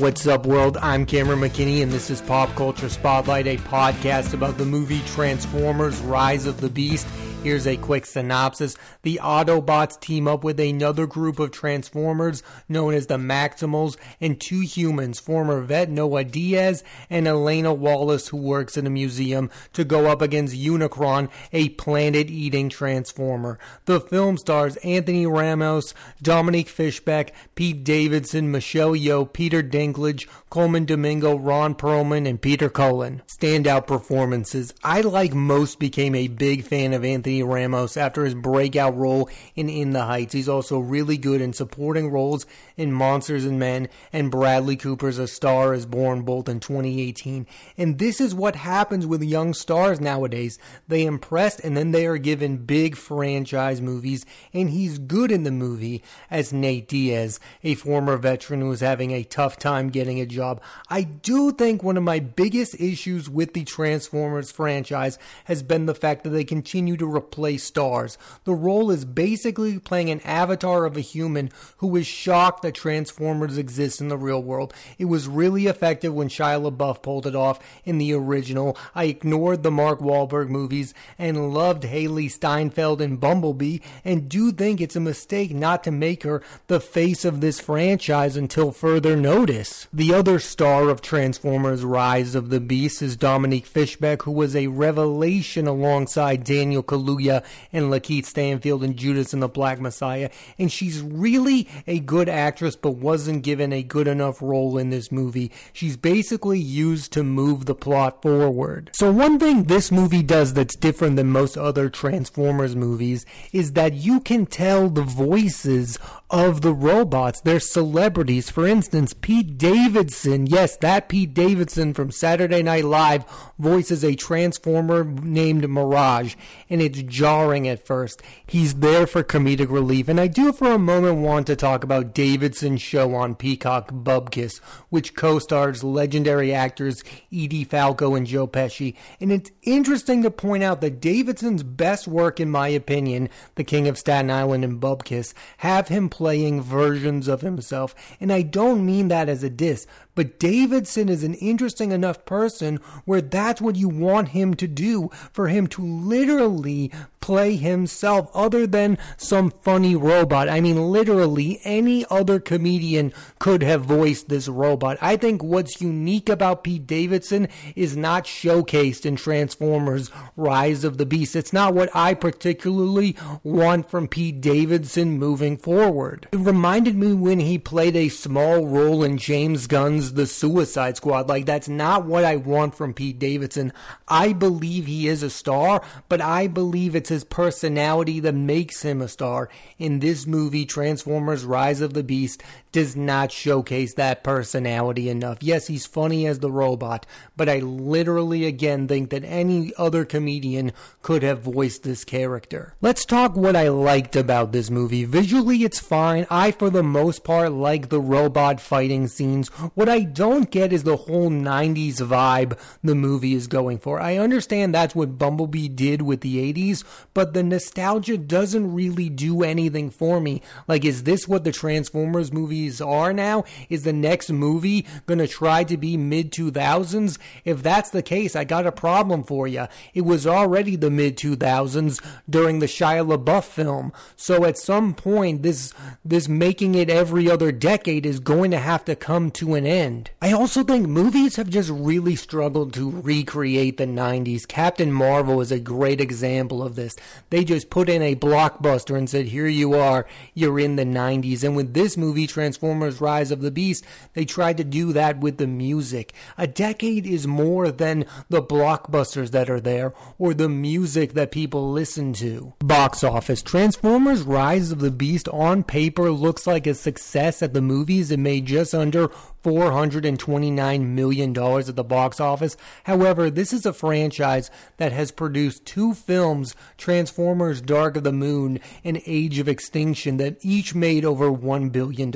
What's up, world? I'm Cameron McKinney, and this is Pop Culture Spotlight, a podcast about the movie Transformers Rise of the Beast. Here's a quick synopsis. The Autobots team up with another group of Transformers known as the Maximals and two humans, former vet Noah Diaz and Elena Wallace, who works in a museum, to go up against Unicron, a planet eating Transformer. The film stars Anthony Ramos, Dominique Fishback, Pete Davidson, Michelle Yeoh, Peter Dinklage, Colman Domingo, Ron Perlman, and Peter Cullen. Standout performances. I, like most, became a big fan of Anthony Ramos after his breakout role in In the Heights. He's also really good in supporting roles in Monsters and Men, and Bradley Cooper's A Star is Born both in 2018. And this is what happens with young stars nowadays. They impress and then they are given big franchise movies, and he's good in the movie as Nate Diaz, a former veteran who is having a tough time getting a job. I do think one of my biggest issues with the Transformers franchise has been the fact that they continue to replace stars. The role is basically playing an avatar of a human who is shocked that Transformers exist in the real world. It was really effective when Shia LaBeouf pulled it off in the original. I ignored the Mark Wahlberg movies and loved Hailee Steinfeld in Bumblebee and do think it's a mistake not to make her the face of this franchise until further notice. The other star of Transformers Rise of the Beast is Dominique Fishback, who was a revelation alongside Daniel Kaluuya and Lakeith Stanfield and Judas and the Black Messiah. And she's really a good actress, but wasn't given a good enough role in this movie. She's basically used to move the plot forward. So, one thing this movie does that's different than most other Transformers movies is that you can tell the voices of the robots. They're celebrities. For instance, Pete Davidson, yes, that Pete Davidson from Saturday Night Live voices a transformer named Mirage, and it's jarring at first. He's there for comedic relief, and I do for a moment want to talk about Davidson's show on Peacock, Bupkis, which co-stars legendary actors Edie Falco and Joe Pesci. And it's interesting to point out that Davidson's best work, in my opinion, The King of Staten Island and Bupkis, have him playing versions of himself. And I don't mean that as a diss, but Davidson is an interesting enough person where that's what you want him to do, for him to literally play himself other than some funny robot. I mean, literally any other comedian could have voiced this robot. I think what's unique about Pete Davidson is not showcased in Transformers Rise of the Beast. It's not what I particularly want from Pete Davidson moving forward. It reminded me when he played a small role in James Gunn's The Suicide Squad. Like, that's not what I want from Pete Davidson. I believe he is a star, but I believe it's his personality that makes him a star. In this movie, Transformers Rise of the Beast does not showcase that personality enough. Yes, he's funny as the robot, but I literally again think that any other comedian could have voiced this character. Let's talk what I liked about this movie. Visually, it's fine. I, for the most part, like the robot fighting scenes. What I don't get is the whole 90s vibe the movie is going for. I understand that's what Bumblebee did with the 80s, but the nostalgia doesn't really do anything for me. Like, is this what the Transformers movies are now? Is the next movie gonna try to be mid 2000s? If that's the case, I got a problem for you. It was already the mid 2000s during the Shia LaBeouf film. So at some point, this, this making it every other decade is going to have to come to an end. I also think movies have just really struggled to recreate the 90s. Captain Marvel is a great example of this. They just put in a blockbuster and said, here you are, you're in the 90s. And with this movie, Transformers Rise of the Beast, they tried to do that with the music. A decade is more than the blockbusters that are there or the music that people listen to. Box office Transformers Rise of the Beast on paper looks like a success at the movies. It made just under $429 million at the box office. However, this is a franchise that has produced two films Transformers Dark of the Moon, and Age of Extinction that each made over $1 billion.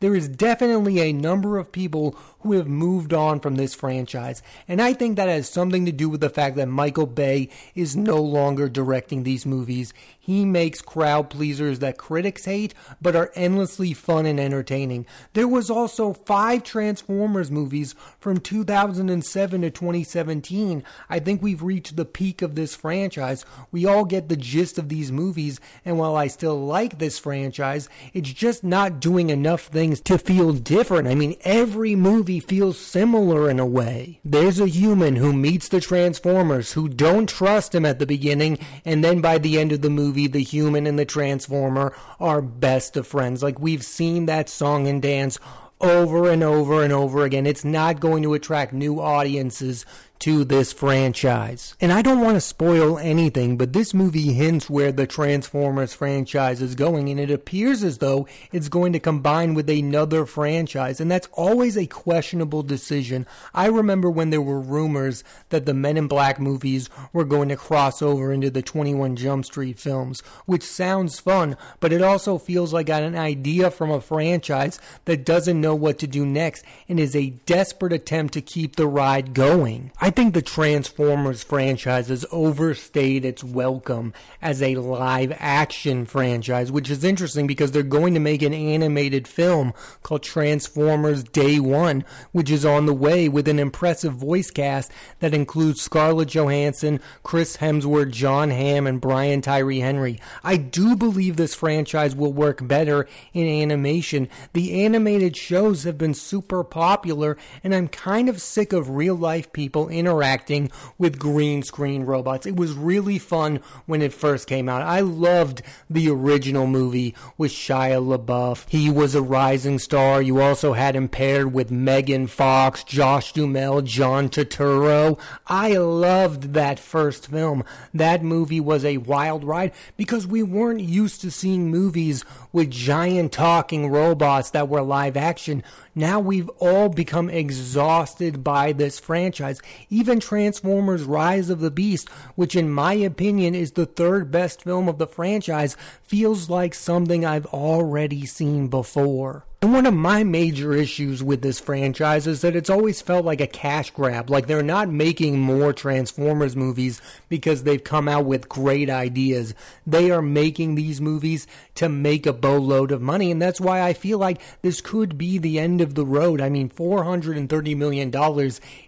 There is definitely a number of people who have moved on from this franchise, and I think that has something to do with the fact that Michael Bay is no longer directing these movies. He makes crowd pleasers that critics hate, but are endlessly fun and entertaining. There was also five Transformers movies from 2007 to 2017. I think we've reached the peak of this franchise. We all get the gist of these movies, and while I still like this franchise, it's just not doing enough things to feel different. I mean, every movie feels similar in a way. There's a human who meets the Transformers who don't trust him at the beginning, and then by the end of the movie, the human and the transformer are best of friends. Like we've seen that song and dance over and over and over again. It's not going to attract new audiences to this franchise. And I don't want to spoil anything, but this movie hints where the Transformers franchise is going, and it appears as though it's going to combine with another franchise, and that's always a questionable decision. I remember when there were rumors that the Men in Black movies were going to cross over into the 21 Jump Street films, which sounds fun, but it also feels like an idea from a franchise that doesn't know what to do next and is a desperate attempt to keep the ride going. Think the Transformers franchise has overstayed its welcome as a live action franchise, which is interesting because they're going to make an animated film called Transformers Day One, which is on the way with an impressive voice cast that includes Scarlett Johansson, Chris Hemsworth, Jon Hamm, and Brian Tyree Henry. I do believe this franchise will work better in animation. The animated shows have been super popular, and I'm kind of sick of real life people interacting with green screen robots. It was really fun when it first came out. I loved the original movie with Shia LaBeouf. He was a rising star. You also had him paired with Megan Fox, Josh Duhamel, John Turturro. I loved that first film. That movie was a wild ride because we weren't used to seeing movies with giant talking robots that were live action. Now we've all become exhausted by this franchise. Even Transformers Rise of the Beast, which in my opinion is the third best film of the franchise, feels like something I've already seen before. And one of my major issues with this franchise is that it's always felt like a cash grab. Like they're not making more Transformers movies because they've come out with great ideas. They are making these movies to make a boatload of money. And that's why I feel like this could be the end of the road. I mean, $430 million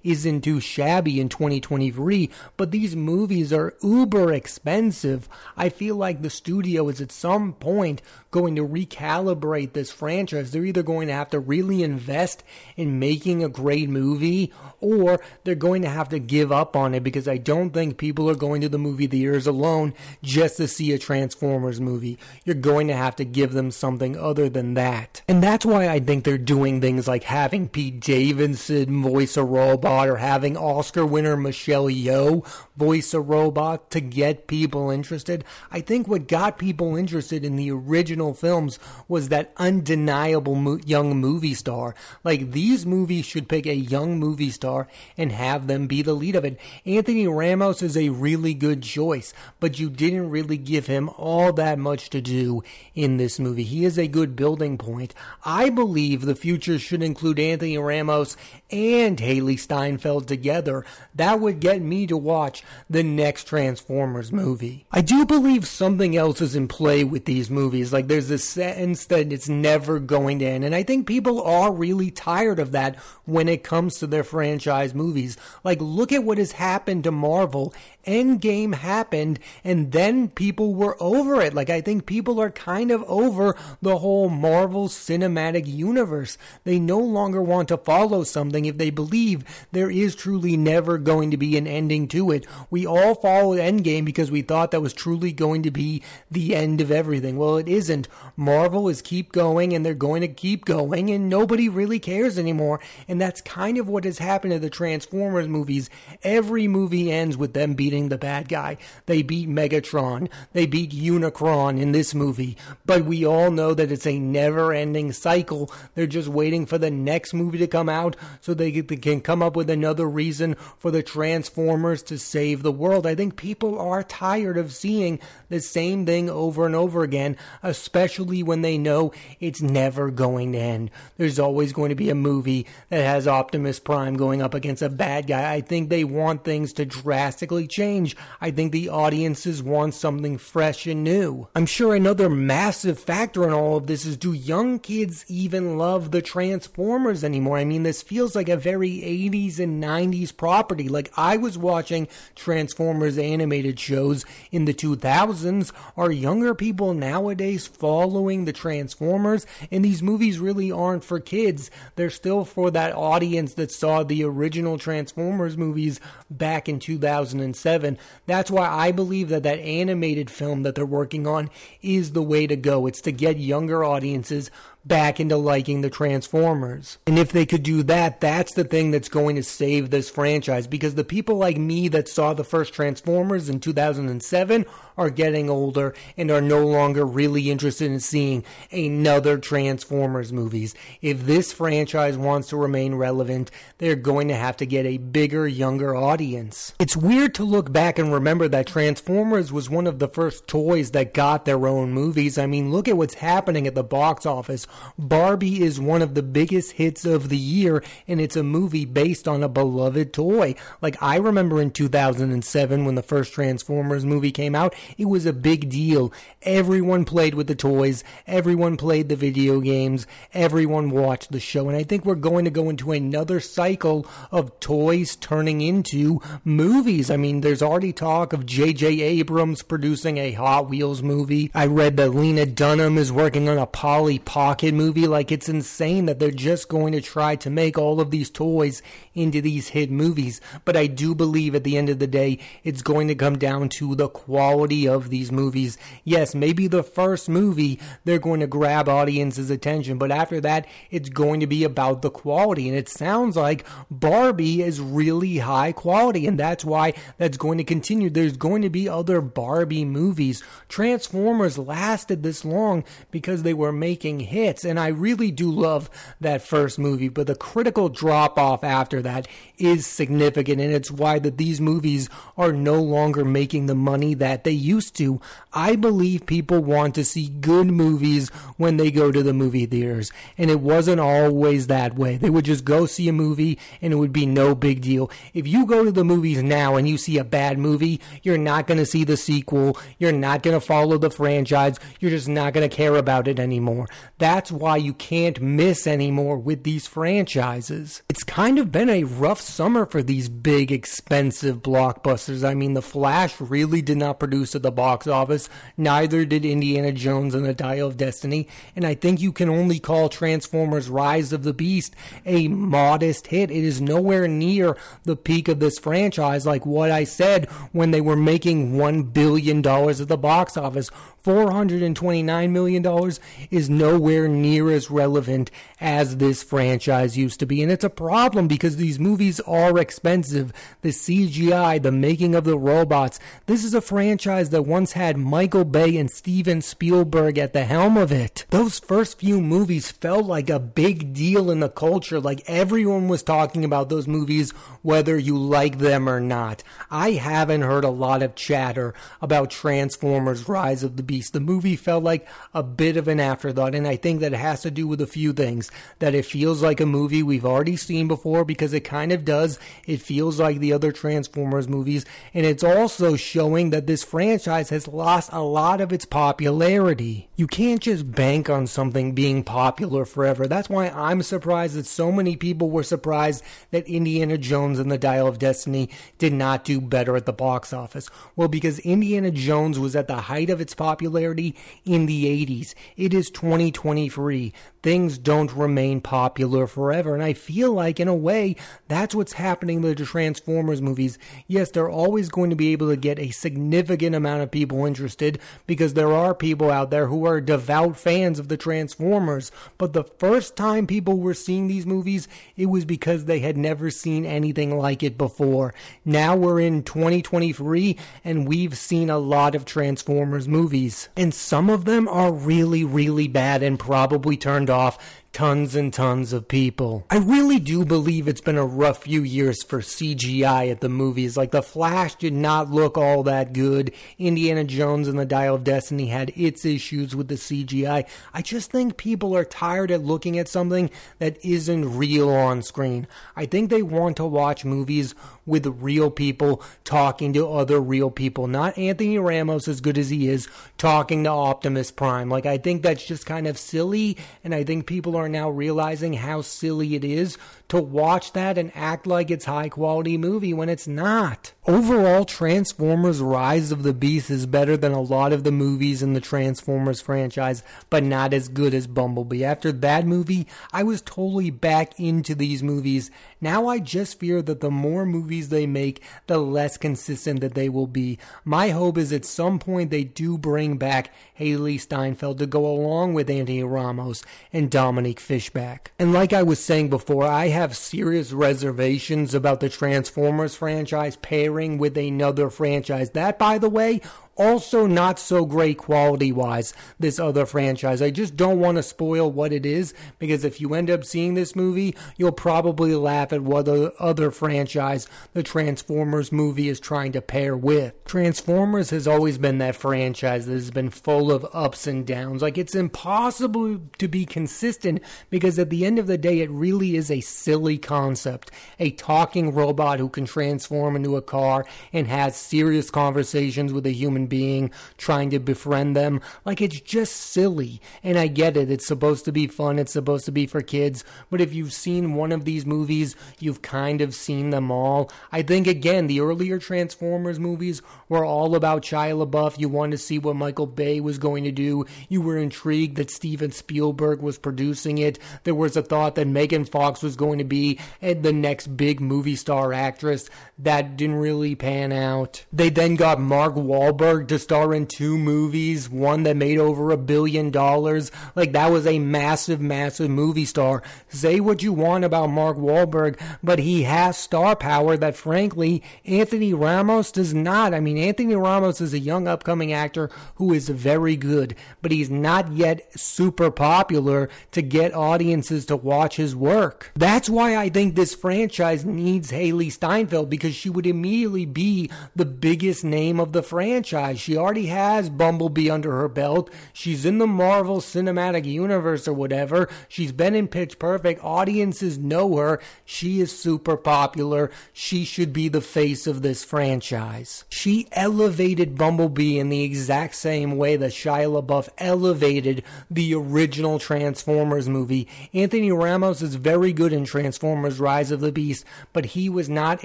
isn't too shabby in 2023, but these movies are uber expensive. I feel like the studio is at some point going to recalibrate this franchise they're either going to have to really invest in making a great movie or they're going to have to give up on it because I don't think people are going to the movie theaters alone just to see a Transformers movie. You're going to have to give them something other than that. And that's why I think they're doing things like having Pete Davidson voice a robot or having Oscar winner Michelle Yeoh voice a robot to get people interested. I think what got people interested in the original films was that undeniable mo- young movie star. Like these movies should pick a young movie star and have them be the lead of it. Anthony Ramos is a really good choice, but you didn't really give him all that much to do in this movie. He is a good building point. I believe the future should include Anthony Ramos and Hailee Steinfeld together. That would get me to watch the next Transformers movie. I do believe something else is in play with these movies. Like there's a sense that it's never going to. And I think people are really tired of that when it comes to their franchise movies. Like, look at what has happened to Marvel. Endgame happened, and then people were over it. Like, I think people are kind of over the whole Marvel cinematic universe. They no longer want to follow something if they believe there is truly never going to be an ending to it. We all followed Endgame because we thought that was truly going to be the end of everything. Well, it isn't. Marvel is keep going, and they're going to keep going and nobody really cares anymore. And that's kind of what has happened to the Transformers movies. Every movie ends with them beating the bad guy. They beat Megatron. They beat Unicron in this movie. But we all know that it's a never ending cycle. They're just waiting for the next movie to come out so they can come up with another reason for the Transformers to save the world. I think people are tired of seeing the same thing over and over again, especially when they know it's never going to end. There's always going to be a movie that has Optimus Prime going up against a bad guy. I think they want things to drastically change. I think the audiences want something fresh and new. I'm sure another massive factor in all of this is do young kids even love the Transformers anymore? I mean, this feels like a very 80s and 90s property. Like I was watching Transformers animated shows in the 2000s. Are younger people nowadays following the Transformers? And these movies really aren't for kids. They're still for that audience that saw the original Transformers movies back in 2007. That's why I believe that that animated film that they're working on is the way to go. It's to get younger audiences back into liking the Transformers. And if they could do that, that's the thing that's going to save this franchise because the people like me that saw the first Transformers in 2007 are getting older and are no longer really interested in seeing another Transformers movies. If this franchise wants to remain relevant, they're going to have to get a bigger, younger audience. It's weird to look back and remember that Transformers was one of the first toys that got their own movies. I mean, look at what's happening at the box office. Barbie is one of the biggest hits of the year, and it's a movie based on a beloved toy. Like, I remember in 2007 when the first Transformers movie came out, it was a big deal. Everyone played with the toys, everyone played the video games, everyone watched the show, and I think we're going to go into another cycle of toys turning into movies. I mean, there's already talk of J.J. Abrams producing a Hot Wheels movie. I read that Lena Dunham is working on a Polly Pocket movie. Like, it's insane that they're just going to try to make all of these toys into these hit movies. But I do believe at the end of the day, it's going to come down to the quality of these movies. Yes, maybe the first movie, they're going to grab audience's attention, but after that, it's going to be about the quality. And it sounds like Barbie is really high quality, and that's why that's going to continue. There's going to be other Barbie movies. Transformers lasted this long because they were making hits, and I really do love that first movie, but the critical drop off after that is significant, and it's why that these movies are no longer making the money that they used to. I believe people want to see good movies when they go to the movie theaters, and it wasn't always that way. They would just go see a movie and it would be no big deal. If you go to the movies now and you see a bad movie, you're not going to see the sequel, you're not going to follow the franchise, you're just not going to care about it anymore. That's why you can't miss anymore with these franchises. It's kind of been a rough summer for these big, expensive blockbusters. I mean, The Flash really did not produce at the box office, neither did Indiana Jones and the Dial of Destiny, and I think you can only call Transformers Rise of the Beast a modest hit. It is nowhere near the peak of this franchise, like what I said when they were making $1 billion at the box office. $429 million is nowhere near as relevant as this franchise used to be. And it's a problem because these movies are expensive. The CGI, the making of the robots. This is a franchise that once had Michael Bay and Steven Spielberg at the helm of it. Those first few movies felt like a big deal in the culture. Like everyone was talking about those movies, whether you like them or not. I haven't heard a lot of chatter about Transformers Rise of the Beast. The movie felt like a bit of an afterthought, and I think that it has to do with a few things. That it feels like a movie we've already seen before because it kind of does. It feels like the other Transformers movies, and it's also showing that this franchise has lost a lot of its popularity. You can't just bank on something being popular forever. That's why I'm surprised that so many people were surprised that Indiana Jones and the Dial of Destiny did not do better at the box office. Well, because Indiana Jones was at the height of its popularity in the 80s. It is 2020 2023, things don't remain popular forever. And I feel like, in a way, that's what's happening with the Transformers movies. Yes, they're always going to be able to get a significant amount of people interested because there are people out there who are devout fans of the Transformers. But the first time people were seeing these movies, it was because they had never seen anything like it before. Now we're in 2023 and we've seen a lot of Transformers movies. And some of them are really, really bad and probably turned off tons and tons of people. I really do believe it's been a rough few years for CGI at the movies. Like, The Flash did not look all that good. Indiana Jones and the Dial of Destiny had its issues with the CGI. I just think people are tired of looking at something that isn't real on screen. I think they want to watch movies with real people talking to other real people, not Anthony Ramos, as good as he is, talking to Optimus Prime. Like, I think that's just kind of silly, and I think people are now realizing how silly it is to watch that and act like it's high quality movie when it's not. Overall, Transformers Rise of the Beast is better than a lot of the movies in the Transformers franchise, but not as good as Bumblebee. After that movie, I was totally back into these movies. Now I just fear that the more movies they make, the less consistent that they will be. My hope is at some point they do bring back Hailee Steinfeld to go along with Anthony Ramos and Dominique Fishback. And like I was saying before, I have serious reservations about the Transformers franchise pairing with another franchise. That, by the way, also not so great quality wise, this other franchise. I just don't want to spoil what it is because if you end up seeing this movie, you'll probably laugh at what the other franchise the Transformers movie is trying to pair with. Transformers has always been that franchise that has been full of ups and downs. Like it's impossible to be consistent because at the end of the day, it really is a silly concept. A talking robot who can transform into a car and has serious conversations with a human being trying to befriend them. Like it's just silly. And I get it. It's supposed to be fun. It's supposed to be for kids. But if you've seen one of these movies, you've kind of seen them all. I think again, the earlier Transformers movies were all about Shia LaBeouf. You wanted to see what Michael Bay was going to do. You were intrigued that Steven Spielberg was producing it. There was a thought that Megan Fox was going to be eh, the next big movie star actress. That didn't really pan out. They then got Mark Wahlberg to star in two movies, one that made over a billion dollars. Like that was a massive, massive movie star. Say what you want about Mark Wahlberg, but he has star power that frankly Anthony Ramos does not. I mean, Anthony Ramos is a young upcoming actor who is very good, but he's not yet super popular to get audiences to watch his work. That's why I think this franchise needs Hailee Steinfeld because she would immediately be the biggest name of the franchise franchise. She already has Bumblebee under her belt. She's in the Marvel Cinematic Universe or whatever. She's been in Pitch Perfect. Audiences know her. She is super popular. She should be the face of this franchise. She elevated Bumblebee in the exact same way that Shia LaBeouf elevated the original Transformers movie. Anthony Ramos is very good in Transformers Rise of the Beast, but he was not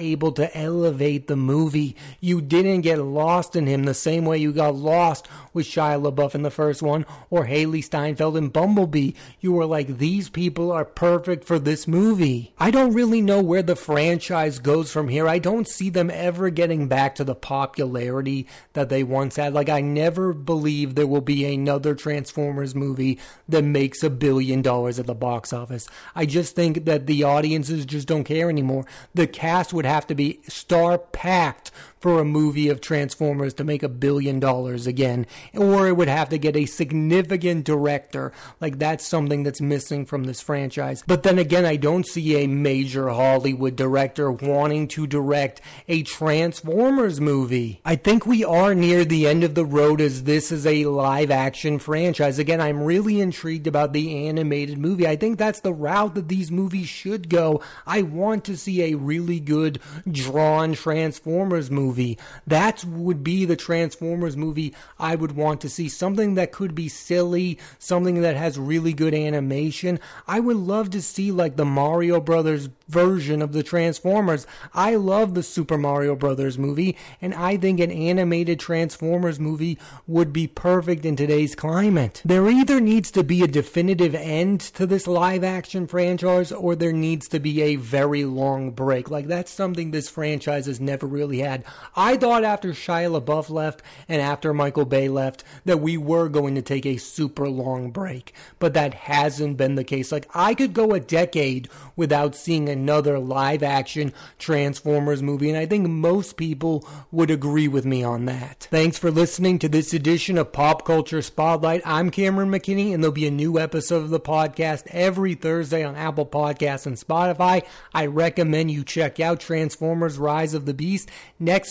able to elevate the movie. You didn't get lost in him the same way you got lost with Shia LaBeouf in the first one or Hailee Steinfeld in Bumblebee. You were like, these people are perfect for this movie. I don't really know where the franchise goes from here. I don't see them ever getting back to the popularity that they once had. Like, I never believe there will be another Transformers movie that makes a billion dollars at the box office. I just think that the audiences just don't care anymore. The cast would have to be star packed for a movie of Transformers to make a billion dollars again, or it would have to get a significant director. Like that's something that's missing from this franchise. But then again, I don't see a major Hollywood director wanting to direct a Transformers movie. I think we are near the end of the road as this is a live action franchise. Again, I'm really intrigued about the animated movie. I think that's the route that these movies should go. I want to see a really good drawn Transformers movie movie. That would be the Transformers movie I would want to see. Something that could be silly, something that has really good animation. I would love to see like the Mario Brothers version of the Transformers. I love the Super Mario Brothers movie, and I think an animated Transformers movie would be perfect in today's climate. There either needs to be a definitive end to this live action franchise, or there needs to be a very long break. Like, that's something this franchise has never really had. I thought after Shia LaBeouf left and after Michael Bay left that we were going to take a super long break, but that hasn't been the case. Like, I could go a decade without seeing another live action Transformers movie, and I think most people would agree with me on that. Thanks for listening to this edition of Pop Culture Spotlight. I'm Cameron McKinney, and there'll be a new episode of the podcast every Thursday on Apple Podcasts and Spotify. I recommend you check out Transformers Rise of the Beast.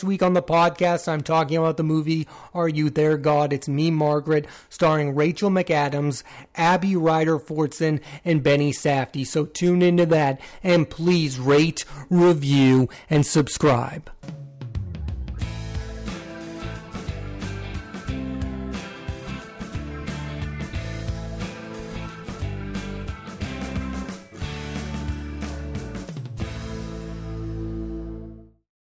Week on the podcast, I'm talking about the movie Are You There, God? It's Me, Margaret, starring Rachel McAdams, Abby Ryder Fortson, and Benny Safdie. So tune into that and please rate, review, and subscribe.